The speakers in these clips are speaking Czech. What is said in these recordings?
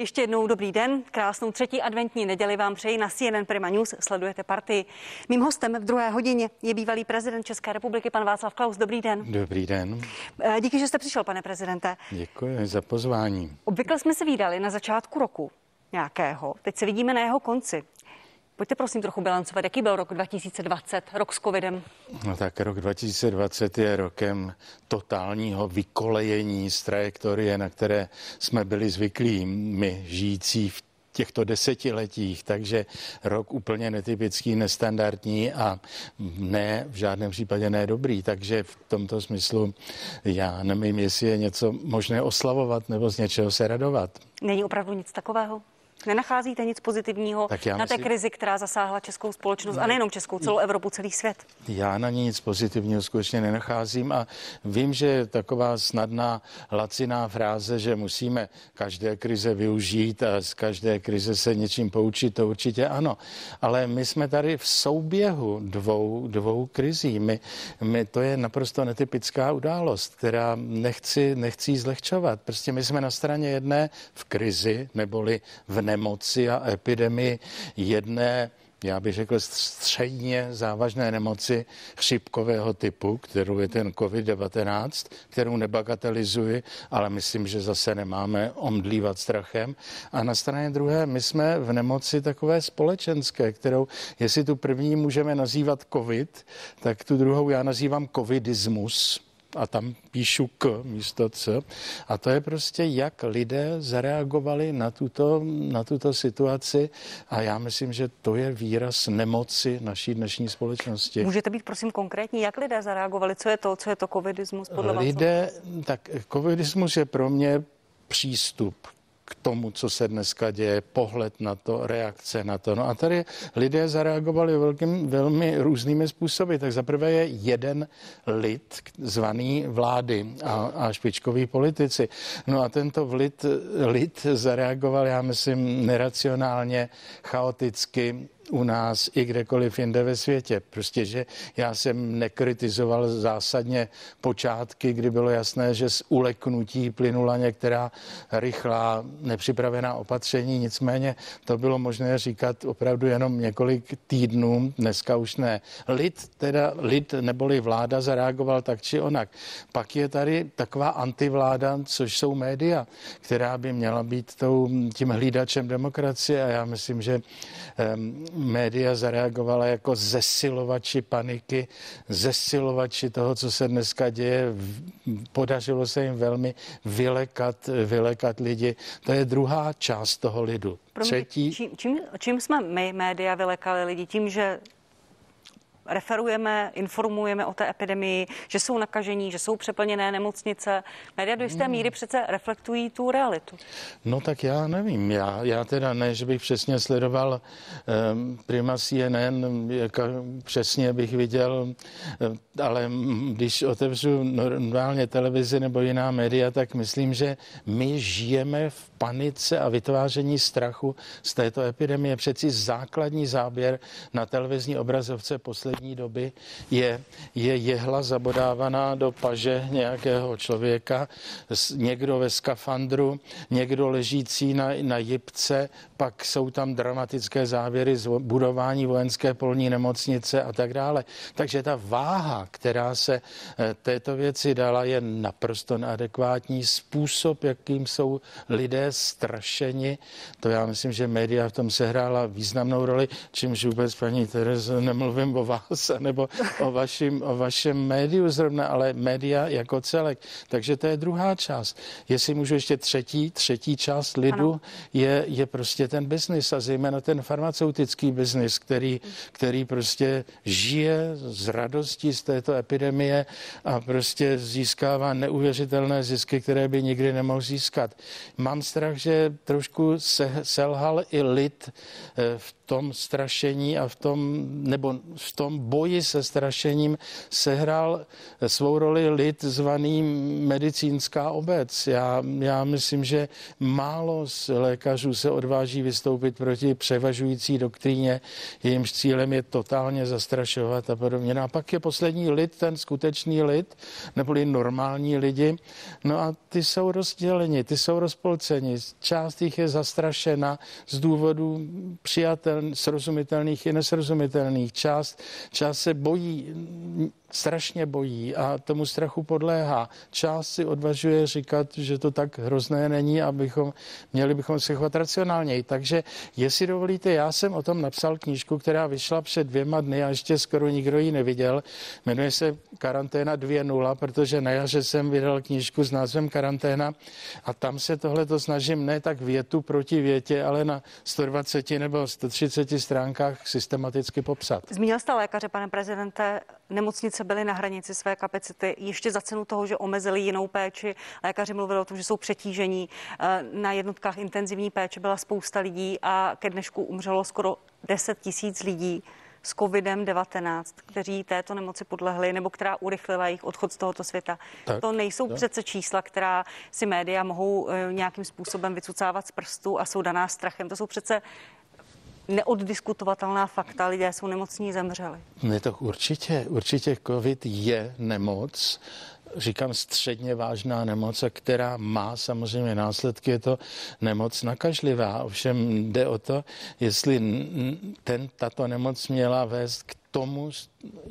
Ještě jednou dobrý den, krásnou třetí adventní neděli vám přeji na CNN Prima News, sledujete partii. Mým hostem v druhé hodině je bývalý prezident České republiky, pan Václav Klaus. Dobrý den. Dobrý den. Eh, díky, že jste přišel, pane prezidente. Děkuji za pozvání. Obvykle jsme se výdali na začátku roku nějakého. Teď se vidíme na jeho konci. Pojďte prosím trochu bilancovat, jaký byl rok 2020, rok s covidem? No tak rok 2020 je rokem totálního vykolejení z trajektorie, na které jsme byli zvyklí my žijící v těchto desetiletích, takže rok úplně netypický, nestandardní a ne, v žádném případě ne dobrý. Takže v tomto smyslu já nevím, jestli je něco možné oslavovat nebo z něčeho se radovat. Není opravdu nic takového? Nenacházíte nic pozitivního tak na té krizi, která zasáhla českou společnost a nejenom českou, celou Evropu, celý svět? Já na ní nic pozitivního skutečně nenacházím a vím, že je taková snadná laciná fráze, že musíme každé krize využít a z každé krize se něčím poučit, to určitě ano. Ale my jsme tady v souběhu dvou, dvou krizí. My, my, to je naprosto netypická událost, která nechci, nechci zlehčovat. Prostě my jsme na straně jedné v krizi, neboli v nemoci a epidemii jedné já bych řekl, středně závažné nemoci chřipkového typu, kterou je ten COVID-19, kterou nebagatelizuji, ale myslím, že zase nemáme omdlívat strachem. A na straně druhé, my jsme v nemoci takové společenské, kterou, jestli tu první můžeme nazývat COVID, tak tu druhou já nazývám covidismus a tam píšu k místo c. A to je prostě, jak lidé zareagovali na tuto, na tuto situaci a já myslím, že to je výraz nemoci naší dnešní společnosti. Můžete být prosím konkrétní, jak lidé zareagovali? Co je to, co je to covidismus podle vás? Lidé, tak covidismus je pro mě přístup k tomu, co se dneska děje, pohled na to, reakce na to. No a tady lidé zareagovali velkým, velmi různými způsoby. Tak zaprvé je jeden lid zvaný vlády a, a špičkoví politici. No a tento lid, lid zareagoval, já myslím, neracionálně, chaoticky, u nás i kdekoliv jinde ve světě. Prostě, že já jsem nekritizoval zásadně počátky, kdy bylo jasné, že z uleknutí plynula některá rychlá, nepřipravená opatření, nicméně to bylo možné říkat opravdu jenom několik týdnů, dneska už ne. Lid, teda lid neboli vláda zareagoval tak či onak. Pak je tady taková antivláda, což jsou média, která by měla být tou, tím hlídačem demokracie a já myslím, že um, média zareagovala jako zesilovači paniky, zesilovači toho, co se dneska děje. Podařilo se jim velmi vylekat, vylekat lidi. To je druhá část toho lidu. Třetí... Čím, čím, čím jsme my, média, vylekali lidi? Tím, že referujeme, informujeme o té epidemii, že jsou nakažení, že jsou přeplněné nemocnice. Média do jisté hmm. míry přece reflektují tu realitu. No tak já nevím. Já, já teda ne, že bych přesně sledoval um, Prima CNN, jak přesně bych viděl, um, ale když otevřu normálně televizi nebo jiná média, tak myslím, že my žijeme v panice a vytváření strachu z této epidemie. Přeci základní záběr na televizní obrazovce poslední poslední doby je, je jehla zabodávaná do paže nějakého člověka, někdo ve skafandru, někdo ležící na, na jipce, pak jsou tam dramatické závěry z budování vojenské polní nemocnice a tak dále. Takže ta váha, která se eh, této věci dala, je naprosto neadekvátní. Způsob, jakým jsou lidé strašeni, to já myslím, že média v tom sehrála významnou roli, čímž vůbec paní Terezo nemluvím o vás vás nebo o, vašim, o vašem médiu zrovna, ale média jako celek. Takže to je druhá část. Jestli můžu ještě třetí, třetí část lidu je, je prostě ten biznis a zejména ten farmaceutický biznis, který, který prostě žije z radostí z této epidemie a prostě získává neuvěřitelné zisky, které by nikdy nemohl získat. Mám strach, že trošku se, selhal i lid eh, v tom strašení a v tom, nebo v tom boji se strašením sehrál svou roli lid zvaný medicínská obec. Já, já myslím, že málo z lékařů se odváží vystoupit proti převažující doktríně, jejímž cílem je totálně zastrašovat a podobně. No a pak je poslední lid, ten skutečný lid, neboli normální lidi, no a ty jsou rozděleni, ty jsou rozpolceni. Část jich je zastrašena z důvodu přijatel, srozumitelných i nesrozumitelných. Část, část se bojí strašně bojí a tomu strachu podléhá. Část si odvažuje říkat, že to tak hrozné není, abychom měli bychom se chovat racionálněji. Takže jestli dovolíte, já jsem o tom napsal knížku, která vyšla před dvěma dny a ještě skoro nikdo ji neviděl. Jmenuje se Karanténa 2.0, protože na jaře jsem vydal knížku s názvem Karanténa a tam se tohle to snažím ne tak větu proti větě, ale na 120 nebo 130 stránkách systematicky popsat. Zmínil jste lékaře, pane prezidente, nemocnice byly na hranici své kapacity ještě za cenu toho, že omezili jinou péči. Lékaři mluvili o tom, že jsou přetížení. Eh, na jednotkách intenzivní péče byla spousta lidí a ke dnešku umřelo skoro 10 tisíc lidí s COVID-19, kteří této nemoci podlehli nebo která urychlila jejich odchod z tohoto světa. Tak, to nejsou tak. přece čísla, která si média mohou eh, nějakým způsobem vycucávat z prstů a jsou daná strachem. To jsou přece neoddiskutovatelná fakta. Lidé jsou nemocní, zemřeli. Ne, to určitě, určitě COVID je nemoc říkám, středně vážná nemoc, která má samozřejmě následky, je to nemoc nakažlivá. Ovšem jde o to, jestli ten, tato nemoc měla vést k tomu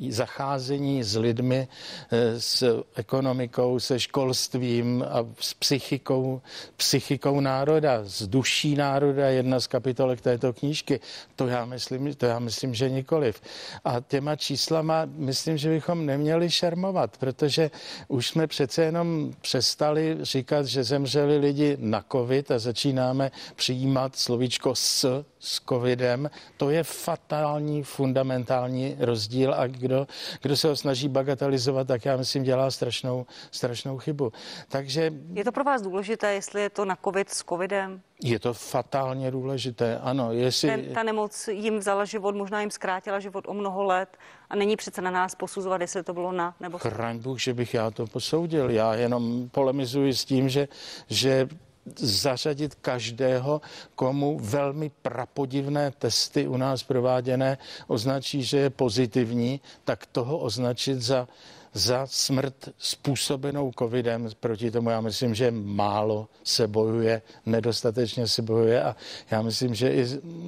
zacházení s lidmi, eh, s ekonomikou, se školstvím a s psychikou, psychikou národa, s duší národa, jedna z kapitolek této knížky. To já myslím, to já myslím, že nikoliv. A těma číslama myslím, že bychom neměli šermovat, protože už jsme přece jenom přestali říkat, že zemřeli lidi na covid a začínáme přijímat slovíčko s s covidem. To je fatální, fundamentální rozdíl a kdo, kdo se ho snaží bagatelizovat, tak já myslím dělá strašnou, strašnou chybu. Takže... Je to pro vás důležité, jestli je to na covid s covidem? Je to fatálně důležité, ano. Jestli... Ten, ta nemoc jim vzala život, možná jim zkrátila život o mnoho let a není přece na nás posuzovat, jestli to bylo na nebo... Chraň Bůh, že bych já to posoudil. Já jenom polemizuji s tím, že, že zařadit každého, komu velmi prapodivné testy u nás prováděné označí, že je pozitivní, tak toho označit za za smrt způsobenou covidem. Proti tomu já myslím, že málo se bojuje, nedostatečně se bojuje a já myslím, že i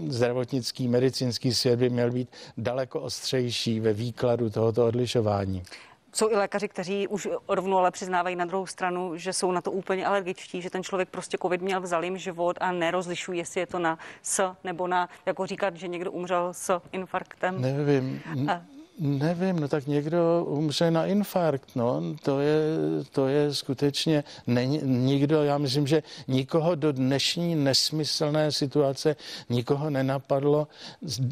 zdravotnický, medicínský svět by měl být daleko ostřejší ve výkladu tohoto odlišování. Jsou i lékaři, kteří už rovnou ale přiznávají na druhou stranu, že jsou na to úplně alergičtí, že ten člověk prostě covid měl, vzal jim život a nerozlišují, jestli je to na s nebo na, jako říkat, že někdo umřel s infarktem. Nevím. A Nevím, no tak někdo umře na infarkt, no, to je, to je skutečně, není, nikdo, já myslím, že nikoho do dnešní nesmyslné situace, nikoho nenapadlo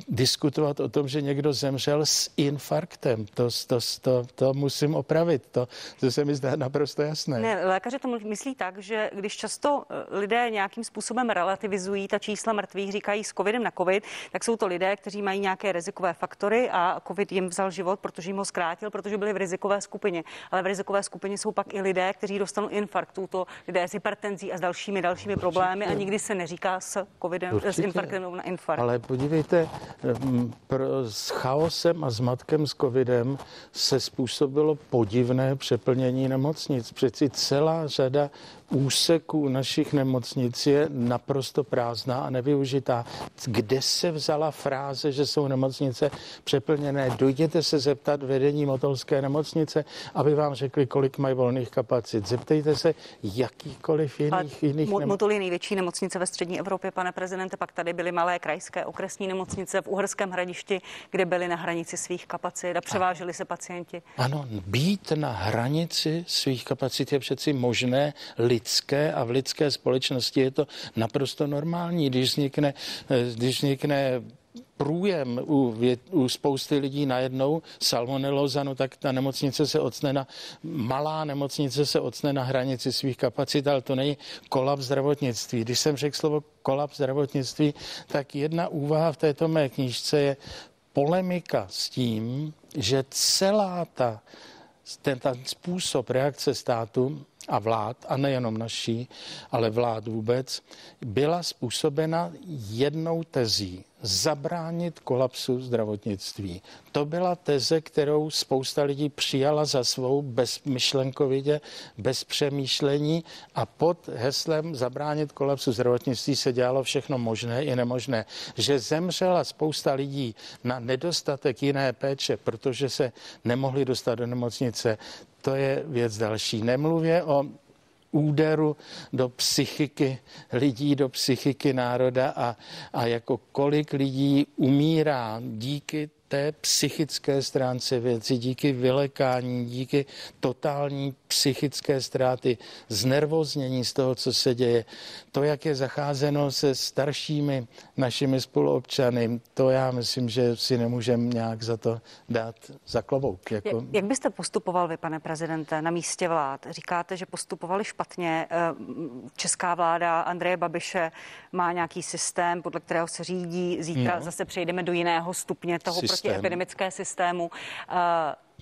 diskutovat o tom, že někdo zemřel s infarktem. To, to, to, to musím opravit, to, to se mi zdá naprosto jasné. Ne, lékaři to myslí tak, že když často eh, lidé nějakým způsobem relativizují ta čísla mrtvých, říkají s covidem na covid, tak jsou to lidé, kteří mají nějaké rizikové faktory a covid jim vzal život, protože jim ho zkrátil, protože byli v rizikové skupině. Ale v rizikové skupině jsou pak i lidé, kteří dostanou infarkt, to lidé s hypertenzí a s dalšími dalšími Určitě. problémy a nikdy se neříká s covidem, Určitě. s infarktem na infarkt. Ale podívejte, pro, s chaosem a zmatkem s covidem se způsobilo podivné přeplnění nemocnic. Přeci celá řada úseků našich nemocnic je naprosto prázdná a nevyužitá. Kde se vzala fráze, že jsou nemocnice přeplněné? Dojděte se zeptat vedení Motolské nemocnice, aby vám řekli, kolik mají volných kapacit. Zeptejte se jakýkoliv jiných, jiných nemocnic. Motol je největší nemocnice ve střední Evropě, pane prezidente. Pak tady byly malé krajské okresní nemocnice v Uherském hradišti, kde byly na hranici svých kapacit a převáželi se pacienti. Ano, být na hranici svých kapacit je přeci možné lidské a v lidské společnosti je to naprosto normální. Když vznikne, eh, když vznikne průjem u, u spousty lidí najednou salmonelóza, no tak ta nemocnice se ocne na, malá nemocnice se ocne na hranici svých kapacit, ale to není kolaps zdravotnictví. Když jsem řekl slovo kolaps zdravotnictví, tak jedna úvaha v této mé knížce je polemika s tím, že celá ta ten, ten způsob reakce státu a vlád, a nejenom naší, ale vlád vůbec, byla způsobena jednou tezí zabránit kolapsu zdravotnictví. To byla teze, kterou spousta lidí přijala za svou bezmyšlenkovitě, bez přemýšlení a pod heslem zabránit kolapsu zdravotnictví se dělalo všechno možné i nemožné. Že zemřela spousta lidí na nedostatek jiné péče, protože se nemohli dostat do nemocnice, to je věc další. Nemluvě o úderu do psychiky lidí, do psychiky národa a, a jako kolik lidí umírá díky té psychické stránce věci, díky vylekání, díky totální psychické ztráty, znervoznění z toho, co se děje, to, jak je zacházeno se staršími našimi spoluobčany, to já myslím, že si nemůžeme nějak za to dát za klobouk. Jako... Jak byste postupoval vy, pane prezidente, na místě vlád? Říkáte, že postupovali špatně. Eh, česká vláda Andreje Babiše má nějaký systém, podle kterého se řídí. Zítra no. zase přejdeme do jiného stupně toho Systém protiepidemické systému.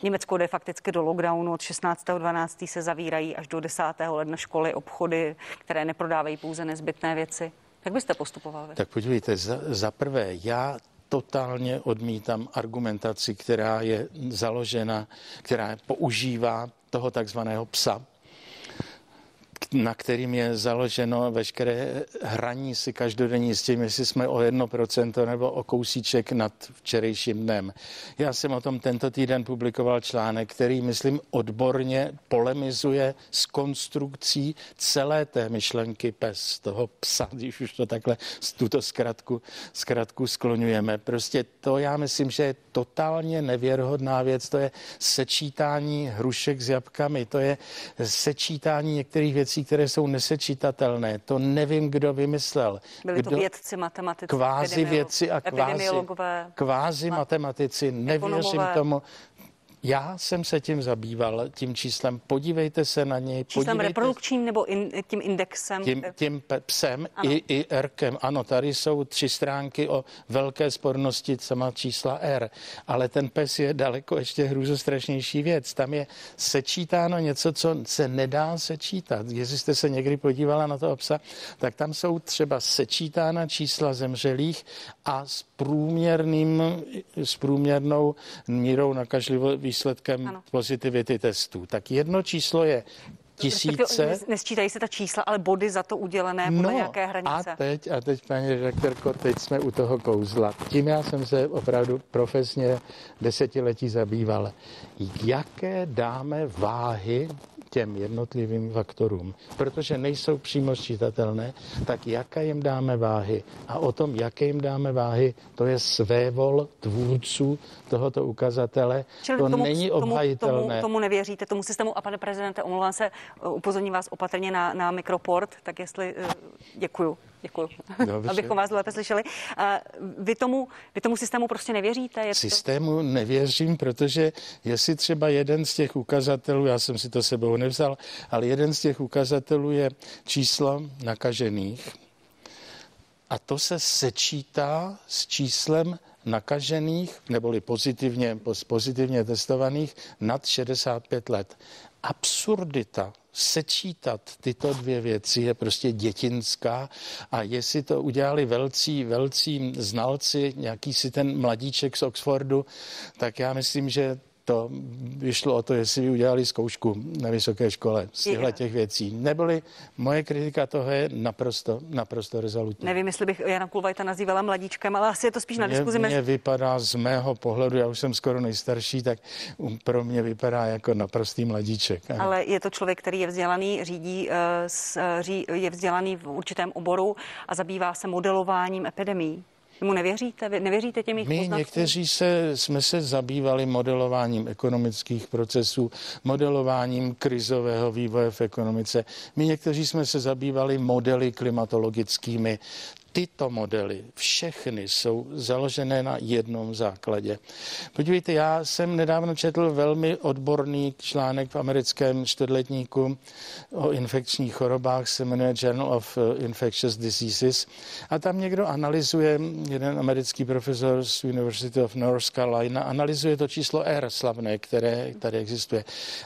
Německo jde fakticky do lockdownu. Od 16.12. se zavírají až do 10. ledna školy, obchody, které neprodávají pouze nezbytné věci. Jak byste postupovali? Tak podívejte, za, za prvé, já totálně odmítám argumentaci, která je založena, která používá toho takzvaného psa, na kterým je založeno veškeré hraní si každodenní s tím, jestli jsme o jedno procento nebo o kousíček nad včerejším dnem. Já jsem o tom tento týden publikoval článek, který, myslím, odborně polemizuje s konstrukcí celé té myšlenky PES, toho psa, když už to takhle tuto zkratku, zkratku skloňujeme. Prostě to já myslím, že je totálně nevěrhodná věc, to je sečítání hrušek s jabkami, to je sečítání některých věcí, věcí, které jsou nesečítatelné. To nevím, kdo vymyslel. Byli kdo, to vědci, matematici, kvázi věci a kvázi, kvázi matematici. Nevěřím tomu. Já jsem se tím zabýval, tím číslem. Podívejte se na něj. Číslem podívejte, reprodukčním nebo in, tím indexem? Tím, tím psem i, i Rkem. Ano, tady jsou tři stránky o velké spornosti sama čísla R. Ale ten pes je daleko ještě hrůzostrašnější věc. Tam je sečítáno něco, co se nedá sečítat. Jestli jste se někdy podívala na toho psa, tak tam jsou třeba sečítána čísla zemřelých a s průměrným, s průměrnou mírou nakažlivosti výsledkem ano. pozitivity testů. Tak jedno číslo je tisíce. Nesčítají se ta čísla, ale body za to udělené podle no, nějaké hranice. A teď, a teď, paní redaktorko, teď jsme u toho kouzla. Tím já jsem se opravdu profesně desetiletí zabýval. Jaké dáme váhy těm jednotlivým faktorům, protože nejsou přímo sčítatelné, tak jaké jim dáme váhy. A o tom, jaké jim dáme váhy, to je svévol tvůrců tohoto ukazatele. Čili to tomu, není obhajitelné. Tomu, tomu, tomu nevěříte, tomu systému. A pane prezidente, omlouvám se, upozorním vás opatrně na, na mikroport, tak jestli, eh, děkuju. Děkuji, Dobře. abychom vás lépe slyšeli. Vy tomu, vy tomu systému prostě nevěříte? Je systému to... nevěřím, protože jestli třeba jeden z těch ukazatelů, já jsem si to sebou nevzal, ale jeden z těch ukazatelů je číslo nakažených a to se sečítá s číslem nakažených neboli pozitivně, pozitivně testovaných nad 65 let. Absurdita sečítat tyto dvě věci je prostě dětinská a jestli to udělali velcí, velcí znalci, nějaký si ten mladíček z Oxfordu, tak já myslím, že to vyšlo o to, jestli by udělali zkoušku na vysoké škole z těchto těch věcí. Neboli moje kritika toho je naprosto, naprosto rezolutní. Nevím, jestli bych Jana Kulvajta nazývala mladíčkem, ale asi je to spíš na diskuzi. Mně vypadá z mého pohledu, já už jsem skoro nejstarší, tak pro mě vypadá jako naprostý mladíček. Ale je to člověk, který je vzdělaný, řídí, eh, je vzdělaný v určitém oboru a zabývá se modelováním epidemí. Mu nevěříte? Vy nevěříte těm jejich My poznatkům? někteří se, jsme se zabývali modelováním ekonomických procesů, modelováním krizového vývoje v ekonomice. My někteří jsme se zabývali modely klimatologickými. Tyto modely, všechny jsou založené na jednom základě. Podívejte, já jsem nedávno četl velmi odborný článek v americkém čtvrtletníku o infekčních chorobách, se jmenuje Journal of Infectious Diseases a tam někdo analyzuje, jeden americký profesor z University of North Carolina, analyzuje to číslo R slavné, které tady existuje.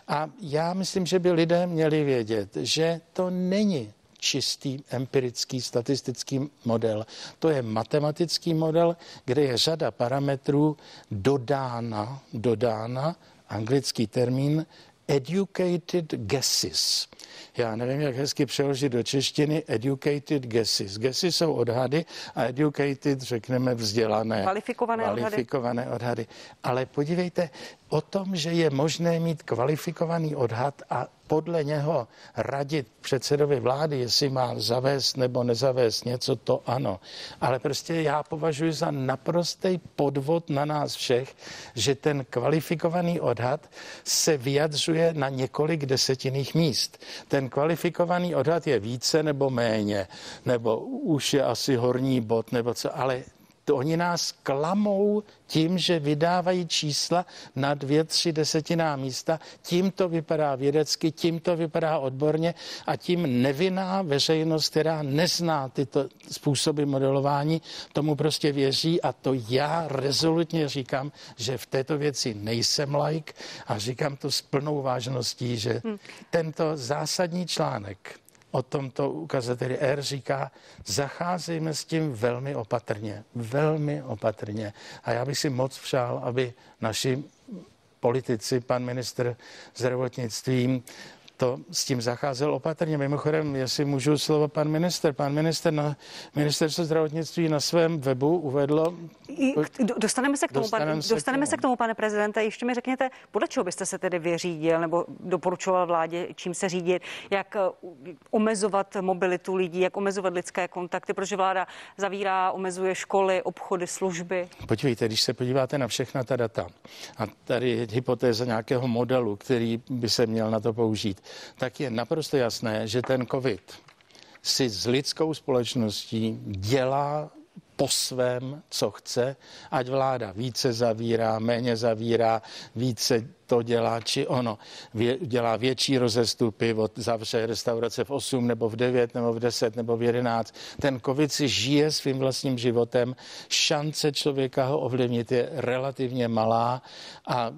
A já myslím, že by lidé měli vědět, že to není čistý empirický statistický model. To je matematický model, kde je řada parametrů dodána, dodána anglický termín educated guesses. Já nevím, jak hezky přeložit do češtiny educated guesses. Guesses jsou odhady a educated, řekneme, vzdělané. Kvalifikované, kvalifikované odhady. odhady. Ale podívejte, o tom, že je možné mít kvalifikovaný odhad a podle něho radit předsedovi vlády, jestli má zavést nebo nezavést něco, to ano. Ale prostě já považuji za naprostý podvod na nás všech, že ten kvalifikovaný odhad se vyjadřuje na několik desetinných míst. Ten kvalifikovaný odhad je více nebo méně, nebo už je asi horní bod, nebo co, ale to oni nás klamou tím, že vydávají čísla na dvě, tři desetiná místa. Tím to vypadá vědecky, tím to vypadá odborně a tím nevinná veřejnost, která nezná tyto způsoby modelování, tomu prostě věří a to já rezolutně říkám, že v této věci nejsem like a říkám to s plnou vážností, že hmm. tento zásadní článek o tomto ukazateli R říká, zacházejme s tím velmi opatrně, velmi opatrně. A já bych si moc přál, aby naši politici, pan ministr zdravotnictví, to s tím zacházel opatrně. Mimochodem, jestli můžu slovo pan minister. Pan minister na ministerstvo zdravotnictví na svém webu uvedlo... Dostaneme se k tomu, dostaneme, pan, se, dostaneme k tomu. se k tomu, pane prezidente. Ještě mi řekněte, podle čeho byste se tedy vyřídil nebo doporučoval vládě, čím se řídit, jak eh, omezovat mobilitu lidí, jak omezovat lidské kontakty, protože vláda zavírá, omezuje školy, obchody, služby. Podívejte, když se podíváte na všechna ta data a tady je hypotéza nějakého modelu, který by se měl na to použít, tak je naprosto jasné, že ten COVID si s lidskou společností dělá po svém, co chce, ať vláda více zavírá, méně zavírá, více to dělá, či ono. Vě, dělá větší rozestupy, od zavře restaurace v 8 nebo v 9 nebo v 10 nebo v 11. Ten covid si žije svým vlastním životem. Šance člověka ho ovlivnit je relativně malá a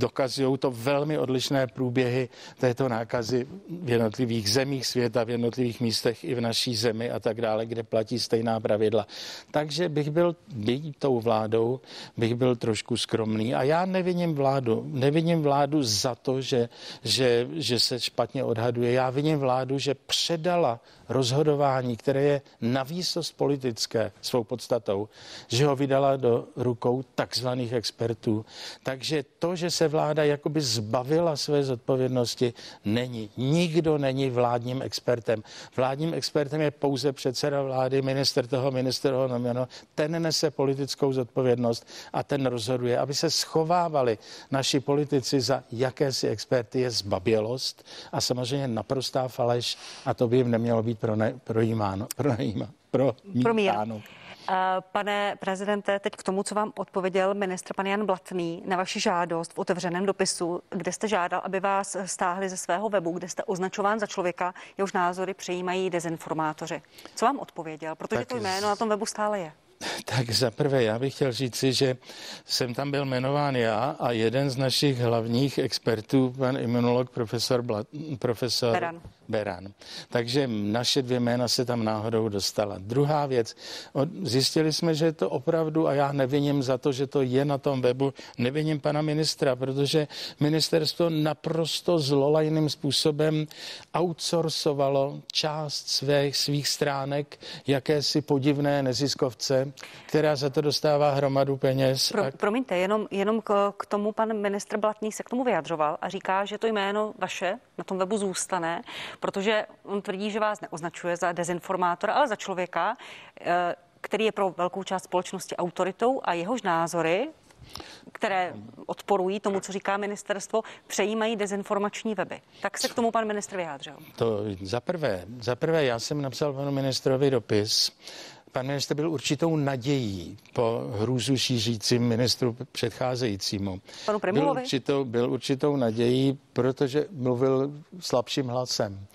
dokazují to velmi odlišné průběhy této nákazy v jednotlivých zemích světa, v jednotlivých místech i v naší zemi a tak dále, kde platí stejná pravidla. Takže bych byl být tou vládou, bych byl trošku skromný. A já neviním vládu. Neviním vládu za to, že, že, že se špatně odhaduje. Já viním vládu, že předala rozhodování, které je navýsost politické svou podstatou, že ho vydala do rukou takzvaných expertů. Takže to, že se vláda jakoby zbavila své zodpovědnosti, není. Nikdo není vládním expertem. Vládním expertem je pouze předseda vlády, minister toho, minister toho noměno. Ten nese politickou zodpovědnost a ten rozhoduje. Aby se schovávali naši politici za jakési experty je zbabělost a samozřejmě naprostá faleš a to by jim nemělo být pro projímáno, projímáno, promítáno. Pane prezidente, teď k tomu, co vám odpověděl ministr pan Jan Blatný na vaši žádost v otevřeném dopisu, kde jste žádal, aby vás stáhli ze svého webu, kde jste označován za člověka, jehož názory přijímají dezinformátoři. Co vám odpověděl? Protože tak to jméno na tom webu stále je. Tak za prvé, já bych chtěl říci, že jsem tam byl jmenován já a jeden z našich hlavních expertů, pan imunolog profesor, Blat, profesor Beran. Beran. Takže naše dvě jména se tam náhodou dostala. Druhá věc, zjistili jsme, že je to opravdu, a já neviním za to, že to je na tom webu, neviním pana ministra, protože ministerstvo naprosto zlolajným způsobem outsourcovalo část svých, svých stránek jakési podivné neziskovce, která za to dostává hromadu peněz. Pro, a... Promiňte, jenom, jenom k, k tomu pan ministr Blatný se k tomu vyjadřoval a říká, že to jméno vaše na tom webu zůstane, protože on tvrdí, že vás neoznačuje za dezinformátora, ale za člověka, eh, který je pro velkou část společnosti autoritou a jehož názory které odporují tomu, co říká ministerstvo, přejímají dezinformační weby. Tak se k tomu pan ministr vyjádřil. To za prvé, za prvé já jsem napsal panu ministrovi dopis, pan minister byl určitou nadějí po hrůzu šířícím ministru předcházejícímu. Panu byl určitou, byl určitou nadějí, protože mluvil slabším hlasem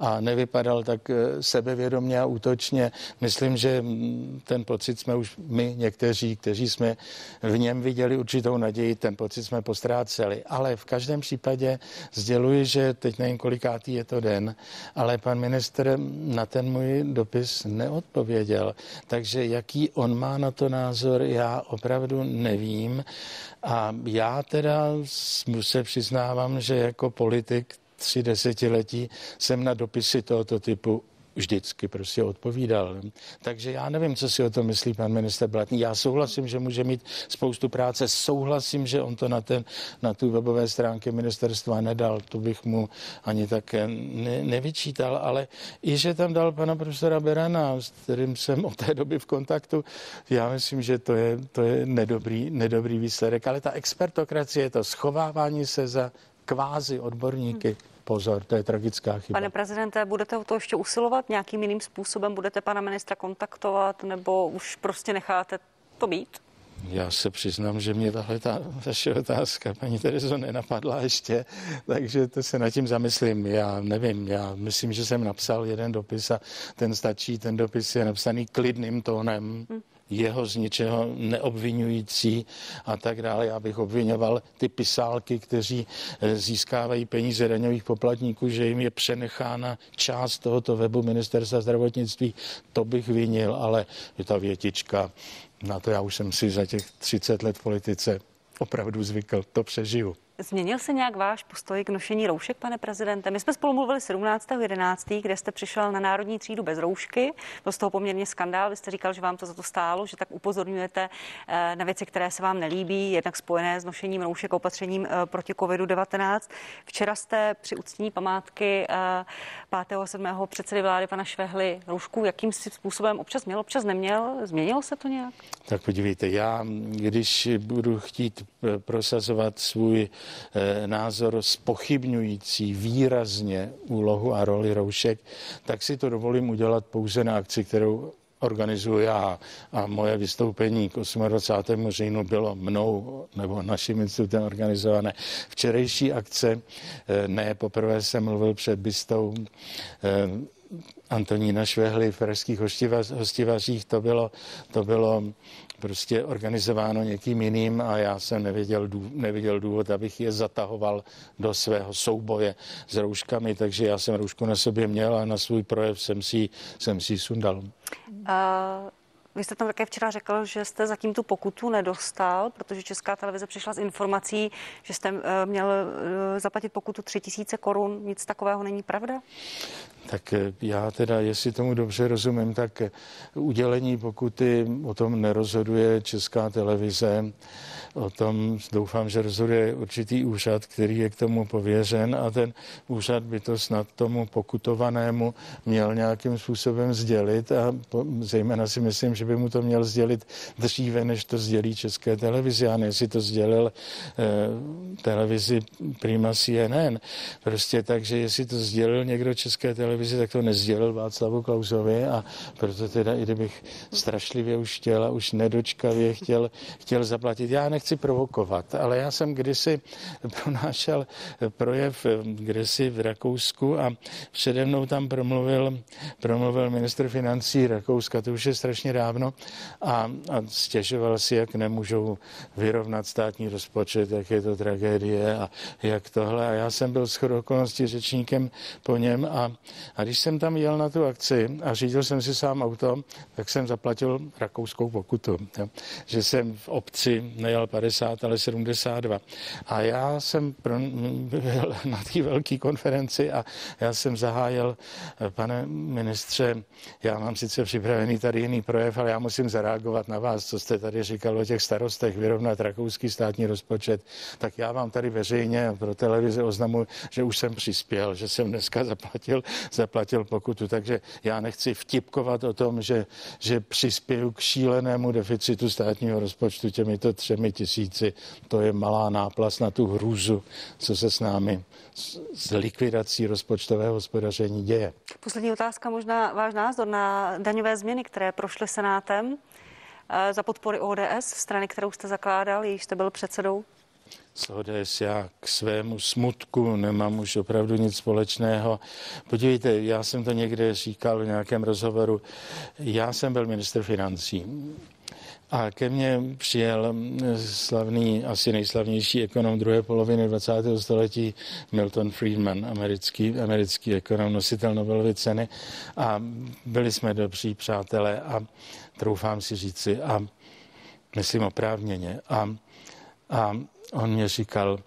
a nevypadal tak eh, sebevědomně a útočně. Myslím, že mm, ten pocit jsme už my někteří, kteří jsme v něm viděli určitou naději, ten pocit jsme postráceli. Ale v každém případě sděluji, že teď nevím, kolikátý je to den, ale pan minister na ten můj dopis neodpověděl. Takže jaký on má na to názor, já opravdu nevím. A já teda se přiznávám, že jako politik tři desetiletí jsem na dopisy tohoto typu vždycky prostě odpovídal. Takže já nevím, co si o tom myslí pan minister Blatný. Já souhlasím, že může mít spoustu práce. Souhlasím, že on to na, ten, na tu webové stránky ministerstva nedal. To bych mu ani tak ne, nevyčítal. Ale i, že tam dal pana profesora Berana, s kterým jsem od té doby v kontaktu, já myslím, že to je, to je nedobrý, nedobrý výsledek. Ale ta expertokracie, to schovávání se za kvázi odborníky, hmm pozor, to je tragická chyba. Pane prezidente, budete o to ještě usilovat nějakým jiným způsobem? Budete pana ministra kontaktovat nebo už prostě necháte to být? Já se přiznám, že mě tahle ta vaše otázka, paní Terezo, nenapadla ještě, takže to se nad tím zamyslím. Já nevím, já myslím, že jsem napsal jeden dopis a ten stačí. Ten dopis je napsaný klidným tónem. Hmm jeho z ničeho neobvinující a tak dále. Já bych obvinoval ty pisálky, kteří eh, získávají peníze daňových poplatníků, že jim je přenechána část tohoto webu ministerstva zdravotnictví. To bych vinil, ale je ta větička, na to já už jsem si za těch 30 let politice opravdu zvykl, to přežiju. Změnil se nějak váš postoj k nošení roušek, pane prezidente? My jsme spolu mluvili 17.11., kde jste přišel na národní třídu bez roušky. Byl z toho poměrně skandál. Vy jste říkal, že vám to za to stálo, že tak upozorňujete eh, na věci, které se vám nelíbí, jednak spojené s nošením roušek a opatřením eh, proti COVID-19. Včera jste při uctění památky 5. a 7. předsedy vlády pana Švehly roušku, jakým si způsobem občas měl, občas neměl. Změnilo se to nějak? Tak podívejte, já, když budu chtít eh, prosazovat svůj Eh, názor spochybňující výrazně úlohu a roli roušek, tak si to dovolím udělat pouze na akci, kterou organizuji já a moje vystoupení k 28. říjnu bylo mnou nebo naším institutem organizované. Včerejší akce, eh, ne poprvé jsem mluvil před bystou eh, Antonína Švehly v pražských hostivařích, to bylo, to bylo prostě organizováno někým jiným a já jsem nevěděl, neviděl důvod, abych je zatahoval do svého souboje s rouškami, takže já jsem roušku na sobě měl a na svůj projev jsem si, jsem si sundal. Uh... Vy jste tam také včera řekl, že jste zatím tu pokutu nedostal, protože Česká televize přišla s informací, že jste eh, měl eh, zaplatit pokutu 3000 korun. Nic takového není pravda? Tak eh, já teda, jestli tomu dobře rozumím, tak udělení pokuty o tom nerozhoduje Česká televize. O tom doufám, že rozhoduje určitý úřad, který je k tomu pověřen a ten úřad by to snad tomu pokutovanému měl nějakým způsobem sdělit a zejména si myslím, že by mu to měl sdělit dříve, než to sdělí České televizi. A ne, jestli to sdělil eh, televizi Prima CNN. Prostě takže, jestli to sdělil někdo České televizi, tak to nezdělil Václavu Klausovi a proto teda, i kdybych strašlivě už chtěl a už nedočkavě chtěl, chtěl zaplatit. Já nechci provokovat, ale já jsem kdysi pronášel projev kdysi v Rakousku a přede mnou tam promluvil, promluvil ministr financí Rakouska, to už je strašně dávno, a, a stěžoval si, jak nemůžou vyrovnat státní rozpočet, jak je to tragédie a jak tohle. A já jsem byl s okolností řečníkem po něm a, a když jsem tam jel na tu akci a řídil jsem si sám auto, tak jsem zaplatil rakouskou pokutu. Jo. Že jsem v obci nejel 50, ale 72. A já jsem byl na té velké konferenci a já jsem zahájil, eh, pane ministře, já mám sice připravený tady jiný projev, ale já musím zareagovat na vás, co jste tady říkal o těch starostech, vyrovnat rakouský státní rozpočet. Tak já vám tady veřejně pro televizi oznamuji, že už jsem přispěl, že jsem dneska zaplatil zaplatil pokutu. Takže já nechci vtipkovat o tom, že, že přispěju k šílenému deficitu státního rozpočtu těmito třemi tisíci. To je malá náplast na tu hrůzu, co se s námi s likvidací rozpočtového hospodaření děje. Poslední otázka, možná váš názor na daňové změny, které prošly Senátem eh, za podpory ODS, strany, kterou jste zakládal, již jste byl předsedou? S ODS já k svému smutku nemám už opravdu nic společného. Podívejte, já jsem to někde říkal v nějakém rozhovoru. Já jsem byl minister financí. A ke mně přijel slavný, asi nejslavnější ekonom druhé poloviny 20. století Milton Friedman, americký, americký ekonom, nositel Nobelovy ceny. A byli jsme dobří přátelé a troufám si říci, a myslím oprávněně. A, a on mě říkal,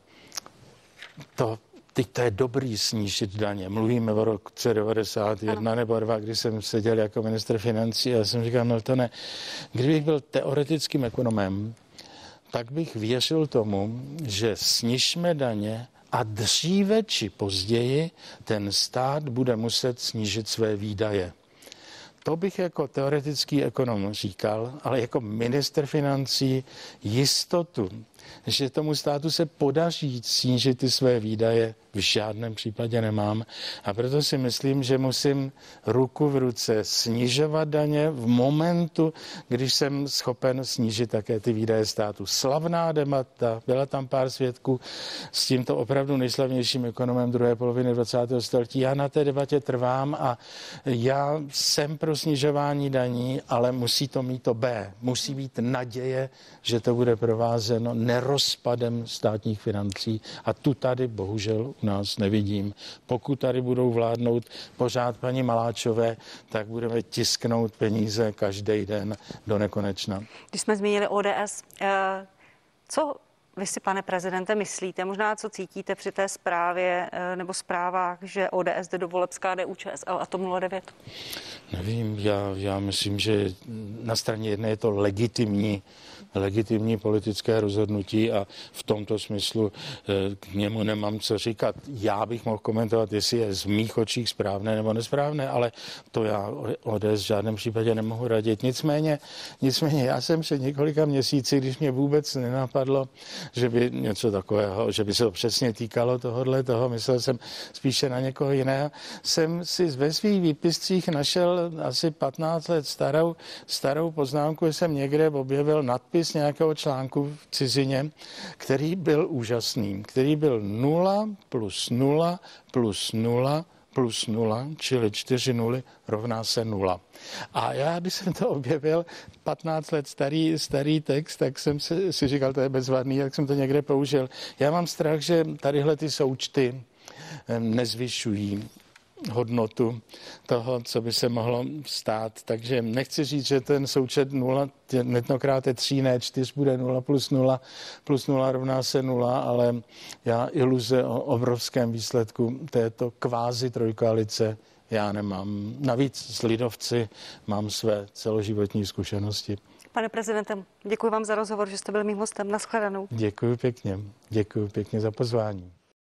to teď to je dobrý snížit daně. Mluvíme o roku 91 nebo dva, kdy jsem seděl jako minister financí a já jsem říkal, no to ne. Kdybych byl teoretickým ekonomem, tak bych věřil tomu, že snižme daně a dříve či později ten stát bude muset snížit své výdaje. To bych jako teoretický ekonom říkal, ale jako minister financí jistotu, že tomu státu se podaří snížit ty své výdaje, v žádném případě nemám. A proto si myslím, že musím ruku v ruce snižovat daně v momentu, když jsem schopen snížit také ty výdaje státu. Slavná debata, byla tam pár svědků s tímto opravdu nejslavnějším ekonomem druhé poloviny 20. století. Já na té debatě trvám a já jsem pro snižování daní, ale musí to mít to B. Musí být naděje, že to bude provázeno nerozpadem státních financí a tu tady bohužel u nás nevidím. Pokud tady budou vládnout pořád paní Maláčové, tak budeme tisknout peníze každý den do nekonečna. Když jsme zmínili ODS, eh, co vy si, pane prezidente, myslíte, možná co cítíte při té zprávě eh, nebo zprávách, že ODS jde do voleb s KDU, ČSL a TOP 09? Nevím, já, já myslím, že na straně jedné je to legitimní legitimní politické rozhodnutí a v tomto smyslu eh, k němu nemám co říkat. Já bych mohl komentovat, jestli je z mých očích správné nebo nesprávné, ale to já ODS v žádném případě nemohu radit. Nicméně, nicméně já jsem před několika měsíci, když mě vůbec nenapadlo, že by něco takového, že by se to přesně týkalo tohohle toho, myslel jsem spíše na někoho jiného, jsem si ve svých výpiscích našel asi 15 let starou, starou poznámku, jsem někde objevil nadpis z nějakého článku v cizině, který byl úžasný, který byl 0 plus 0 plus 0 plus 0, čili 4 nuly rovná se 0. A já, když jsem to objevil, 15 let starý, starý text, tak jsem si, si říkal, to je bezvadný, jak jsem to někde použil. Já mám strach, že tadyhle ty součty nezvyšují hodnotu toho, co by se mohlo stát. Takže nechci říct, že ten součet 0, jednokrát je 3, ne 4 bude 0 plus 0, plus 0 rovná se 0, ale já iluze o obrovském výsledku této kvázi trojkoalice já nemám. Navíc s lidovci mám své celoživotní zkušenosti. Pane prezidentem, děkuji vám za rozhovor, že jste byl mým hostem. Naschledanou. Děkuji pěkně. Děkuji pěkně za pozvání.